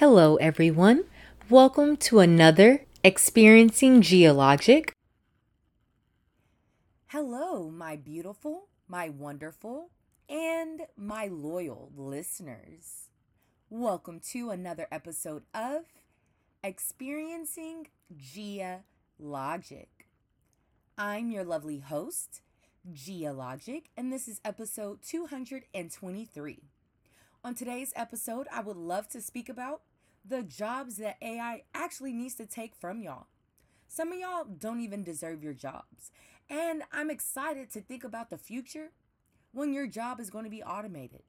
Hello, everyone. Welcome to another Experiencing GhiaLogic. Hello, my beautiful, my wonderful, and my loyal listeners. Welcome to another episode of Experiencing GhiaLogic. I'm your lovely host, GhiaLogic, and this is episode 223. On today's episode, I would love to speak about the jobs that AI actually needs to take from y'all. Some of y'all don't even deserve your jobs. And I'm excited to think about the future when your job is going to be automated.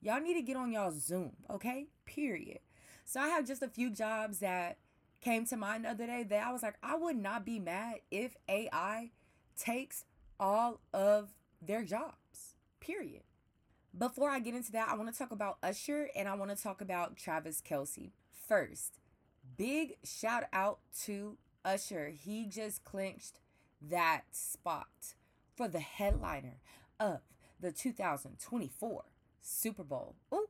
Y'all need to get on y'all Zoom, okay? Period. So I have just a few jobs that came to mind the other day that I was like, I would not be mad if AI takes all of their jobs. Period. Before I get into that, I want to talk about Usher and I want to talk about Travis Kelce. First, big shout out to Usher. He just clinched that spot for the headliner of the 2024 Super Bowl. Ooh,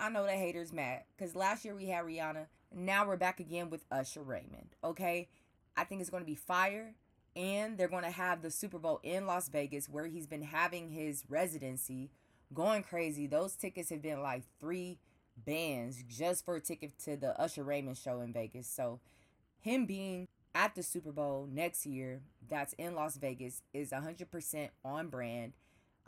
I know the haters mad because last year we had Rihanna. Now we're back again with Usher Raymond. Okay, I think it's going to be fire, and they're going to have the Super Bowl in Las Vegas where he's been having his residency, going crazy. Those tickets have been like three bands just for a ticket to the Usher Raymond show in Vegas. So, him being at the Super Bowl next year, that's in Las Vegas, is 100% on brand.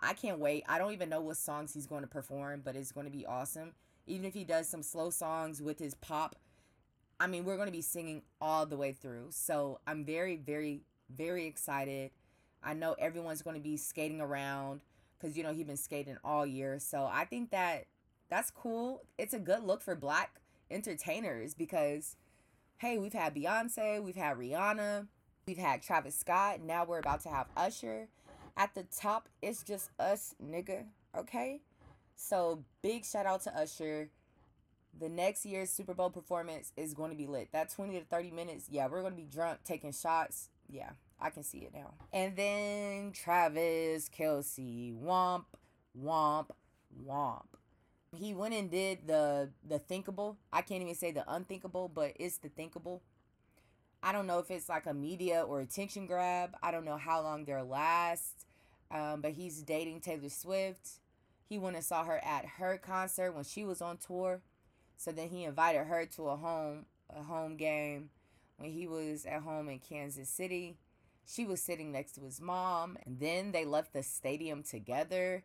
I can't wait. I don't even know what songs he's going to perform, but it's going to be awesome. Even if he does some slow songs with his pop, I mean, we're going to be singing all the way through. So, I'm very, very, very excited. I know everyone's going to be skating around because, you know, he's been skating all year. So, I think that that's cool. It's a good look for black entertainers because hey, we've had Beyonce, we've had Rihanna, we've had Travis Scott, now we're about to have Usher. At the top, it's just us, nigga, okay? So, big shout out to Usher. The next year's Super Bowl performance is going to be lit. That 20 to 30 minutes, yeah, we're going to be drunk taking shots. Yeah, I can see it now. And then Travis, Kelce. Womp, Womp, Womp he went and did the the thinkable. I can't even say the unthinkable, but it's the thinkable. I don't know if it's like a media or attention grab. I don't know how long they'll last. Um, but he's dating Taylor Swift. He went and saw her at her concert when she was on tour. So then he invited her to a home a home game when he was at home in Kansas City. She was sitting next to his mom, and then they left the stadium together.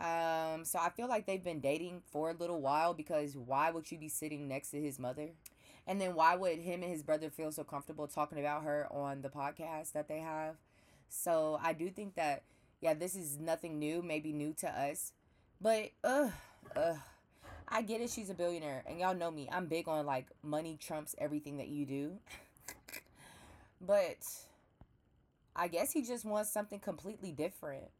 Um, so I feel like they've been dating for a little while because why would you be sitting next to his mother? And then why would him and his brother feel so comfortable talking about her on the podcast that they have? So I do think that yeah, this is nothing new, maybe new to us. But ugh, ugh. I get it, she's a billionaire. And y'all know me. I'm big on like money trumps everything that you do. but I guess he just wants something completely different.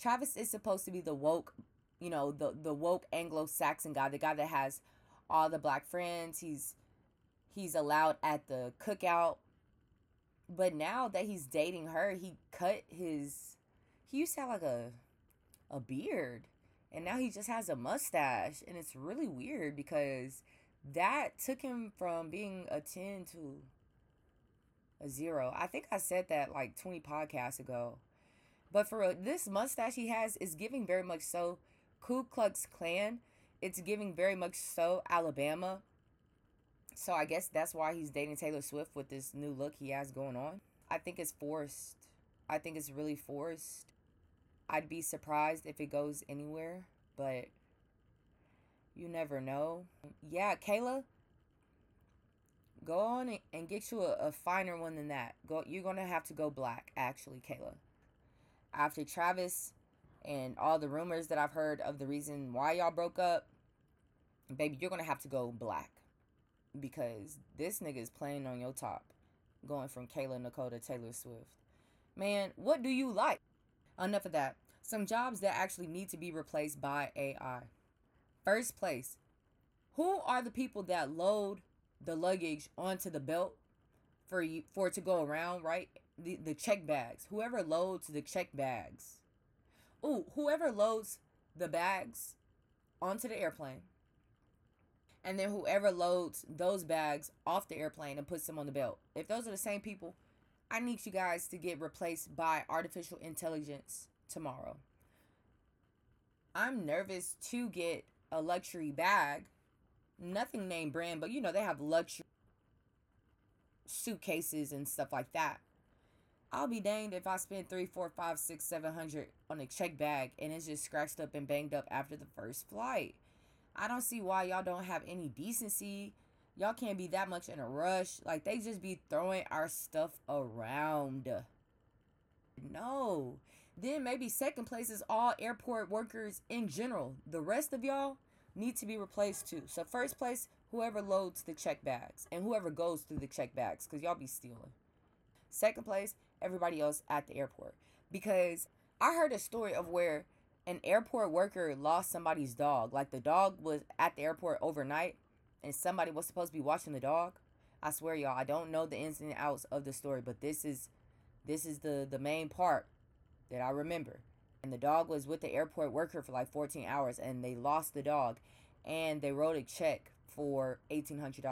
Travis is supposed to be the woke, you know, the the woke Anglo-Saxon guy, the guy that has all the black friends. He's he's allowed at the cookout. But now that he's dating her, he cut his he used to have like a a beard and now he just has a mustache and it's really weird because that took him from being a 10 to a 0. I think I said that like 20 podcasts ago. But for real, this mustache he has is giving very much so Ku Klux Klan. It's giving very much so Alabama. So I guess that's why he's dating Taylor Swift with this new look he has going on. I think it's forced. I think it's really forced. I'd be surprised if it goes anywhere, but you never know. Yeah, Kayla, go on and get you a, a finer one than that. Go, you're gonna have to go black, actually, Kayla after Travis and all the rumors that I've heard of the reason why y'all broke up, baby, you're gonna have to go black because this nigga is playing on your top, going from Kayla Nicole to Taylor Swift. Man, what do you like? Enough of that. Some jobs that actually need to be replaced by AI. First place, who are the people that load the luggage onto the belt for you for it to go around, right? The, the check bags. Whoever loads the check bags. Oh, whoever loads the bags onto the airplane And then whoever loads those bags off the airplane and puts them on the belt. If those are the same people, I need you guys to get replaced by artificial intelligence tomorrow. I'm nervous to get a luxury bag. Nothing name brand, but you know, they have luxury suitcases and stuff like that. I'll be danged if I spend three, four, five, six, seven hundred on a check bag and it's just scratched up and banged up after the first flight. I don't see why y'all don't have any decency. Y'all can't be that much in a rush. Like they just be throwing our stuff around. No. Then maybe second place is all airport workers in general. The rest of y'all need to be replaced too. So first place, whoever loads the check bags and whoever goes through the check bags, because y'all be stealing. Second place, everybody else at the airport. Because I heard a story of where an airport worker lost somebody's dog. Like the dog was at the airport overnight and somebody was supposed to be watching the dog. I swear y'all, I don't know the ins and outs of the story, but this is this is the the main part that I remember. And the dog was with the airport worker for like 14 hours and they lost the dog and they wrote a check for $1800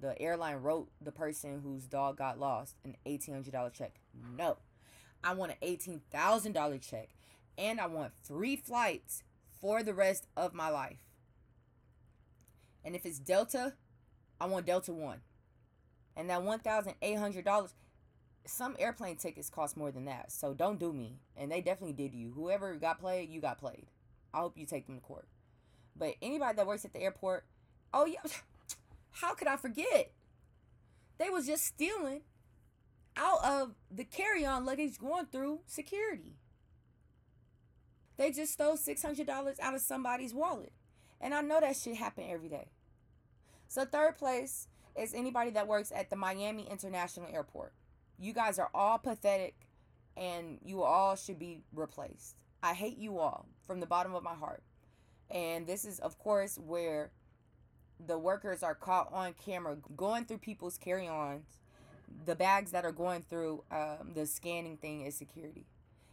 the airline wrote the person whose dog got lost an $1,800 check. No. I want an $18,000 check. And I want free flights for the rest of my life. And if it's Delta, I want Delta 1. And that $1,800, some airplane tickets cost more than that. So don't do me. And they definitely did you. Whoever got played, you got played. I hope you take them to court. But anybody that works at the airport, oh yeah, how could I forget? They was just stealing out of the carry-on luggage going through security. They just stole $600 out of somebody's wallet. And I know that shit happen every day. So third place is anybody that works at the Miami International Airport. You guys are all pathetic and you all should be replaced. I hate you all from the bottom of my heart. And this is of course where the workers are caught on camera going through people's carry-ons. The bags that are going through um, the scanning thing is security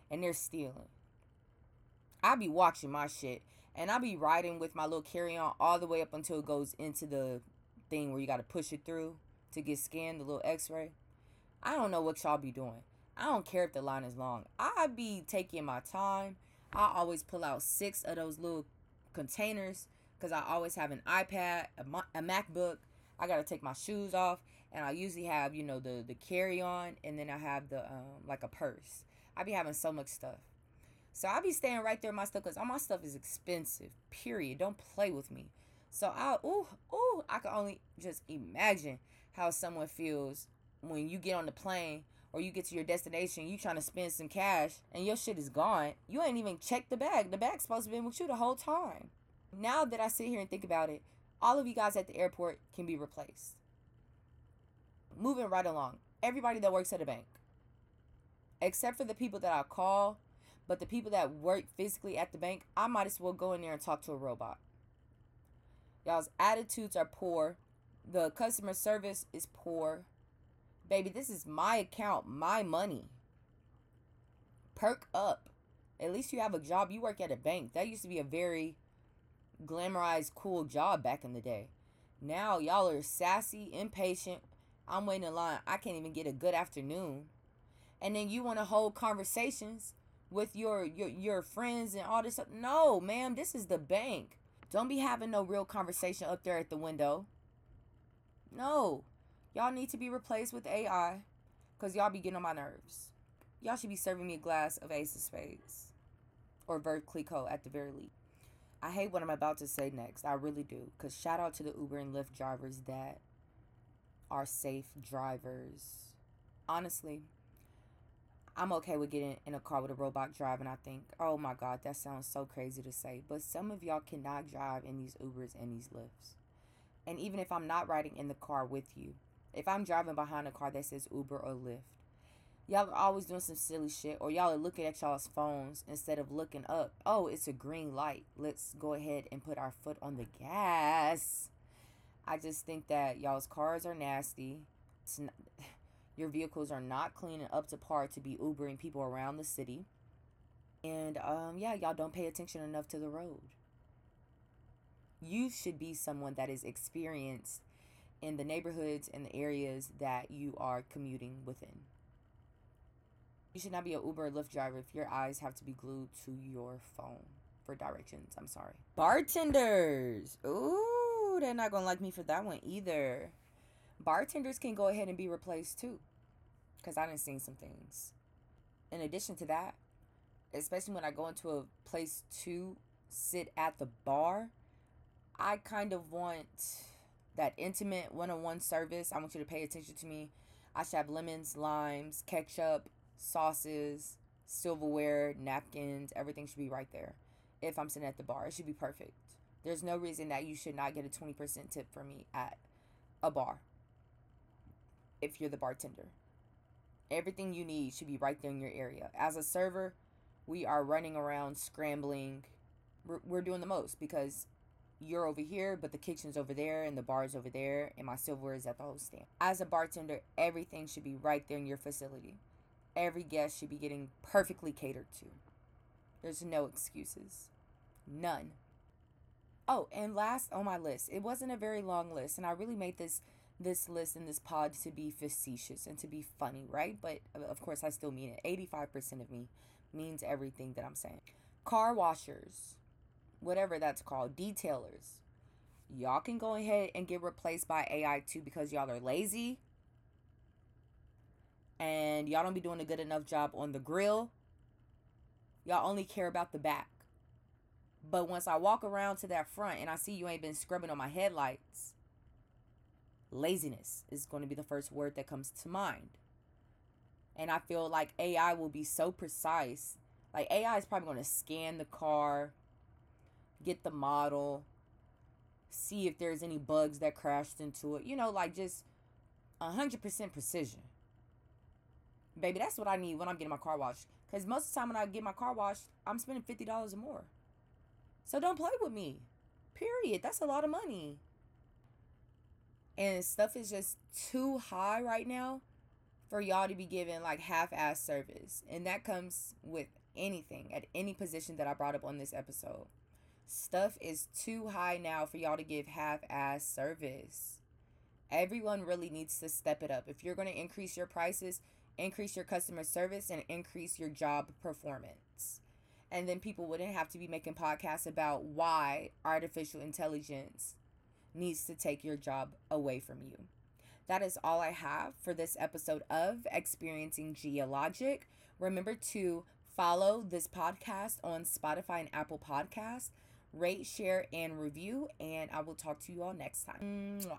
and they're stealing. I'll be watching my shit and i'll be riding with my little carry-on all the way up until it goes into the thing where you got to push it through to get scanned the little x-ray. I don't know what y'all be doing. I don't care if the line is long. I be taking my time. I always pull out six of those little containers because I always have an iPad, a, a MacBook. I gotta take my shoes off, and I usually have you know the the carry on, and then I have the um like a purse. I be having so much stuff, so I be staying right there my stuff because all my stuff is expensive. Period. Don't play with me. So I ooh ooh I can only just imagine how someone feels when you get on the plane or you get to your destination, you trying to spend some cash and your shit is gone. You ain't even checked the bag. The bag's supposed to be with you the whole time now that I sit here and think about it, all of you guys at the airport can be replaced. Moving right along, everybody that works at a bank, except for the people that I call, but the people that work physically at the bank, I might as well go in there and talk to a robot. Y'all's attitudes are poor. The customer service is poor. Baby, this is my account, my money. Perk up. At least you have a job. You work at a bank. That used to be a very glamorized cool job back in the day. Now y'all are sassy, impatient. I'm waiting in line. I can't even get a good afternoon. And then you want to hold conversations with your your your friends and all this stuff. No, ma'am, this is the bank. Don't be having no real conversation up there at the window. No. Y'all need to be replaced with AI cuz y'all be getting on my nerves. Y'all should be serving me a glass of Ace of Spades or Clicquot at the very least. I hate what I'm about to say next. I really do. Because shout out to the Uber and Lyft drivers that are safe drivers. Honestly, I'm okay with getting in a car with a robot driving. I think, oh my God, that sounds so crazy to say. But some of y'all cannot drive in these Ubers and these Lyfts. And even if I'm not riding in the car with you, if I'm driving behind a car that says Uber or Lyft, y'all are always doing some silly shit or y'all are looking at y'all's phones instead of looking up. Oh it's a green light. Let's go ahead and put our foot on the gas. I just think that y'all's cars are nasty. Not, your vehicles are not clean and up to par to be ubering people around the city. And um yeah y'all don't pay attention enough to the road. You should be someone that is experienced in the neighborhoods and the areas that you are commuting within. You should not be an Uber or Lyft driver if your eyes have to be glued to your phone for directions. I'm sorry. Bartenders. Ooh, they're not going to like me for that one either. Bartenders can go ahead and be replaced too. Because I didn't see some things. In addition to that, especially when I go into a place to sit at the bar, I kind of want that intimate one on one service. I want you to pay attention to me. I should have lemons, limes, ketchup, sauces, silverware, napkins, everything should be right there. If I'm sitting at the bar, it should be perfect. There's no reason that you should not get a 20% tip from me at a bar if you're the bartender. Everything you need should be right there in your area. As a server, we are running around scrambling. We're, we're doing the most because you're over here, but the kitchen's over there and the bar's over there, and my silverware is at the host stand. As a bartender, everything should be right there in your facility every guest should be getting perfectly catered to. There's no excuses. None. Oh, and last on my list, it wasn't a very long list, and I really made this this list and this pod to be facetious and to be funny, right? But uh, of course, I still mean it. 85% of me means everything that I'm saying. Car washers, whatever that's called, detailers. Y'all can go ahead and get replaced by AI too because y'all are lazy and y'all don't be doing a good enough job on the grill. Y'all only care about the back. But once I walk around to that front and I see you ain't been scrubbing on my headlights, laziness is going to be the first word that comes to mind. And I feel like AI will be so precise. Like AI is probably going to scan the car, get the model, see if there's any bugs that crashed into it. You know, like just 100% precision. Baby, that's what I need when I'm getting my car washed. Because most of the time when I get my car washed, I'm spending $50 or more. So don't play with me. Period. That's a lot of money. And stuff is just too high right now for y'all to be giving like half ass service. And that comes with anything at any position that I brought up on this episode. Stuff is too high now for y'all to give half ass service. Everyone really needs to step it up. If you're going to increase your prices, increase your customer service and increase your job performance. And then people wouldn't have to be making podcasts about why artificial intelligence needs to take your job away from you. That is all I have for this episode of Experiencing GhiaLogic. Remember to follow this podcast on Spotify and Apple Podcasts. Rate, share, and review. And I will talk to you all next time. Mwah.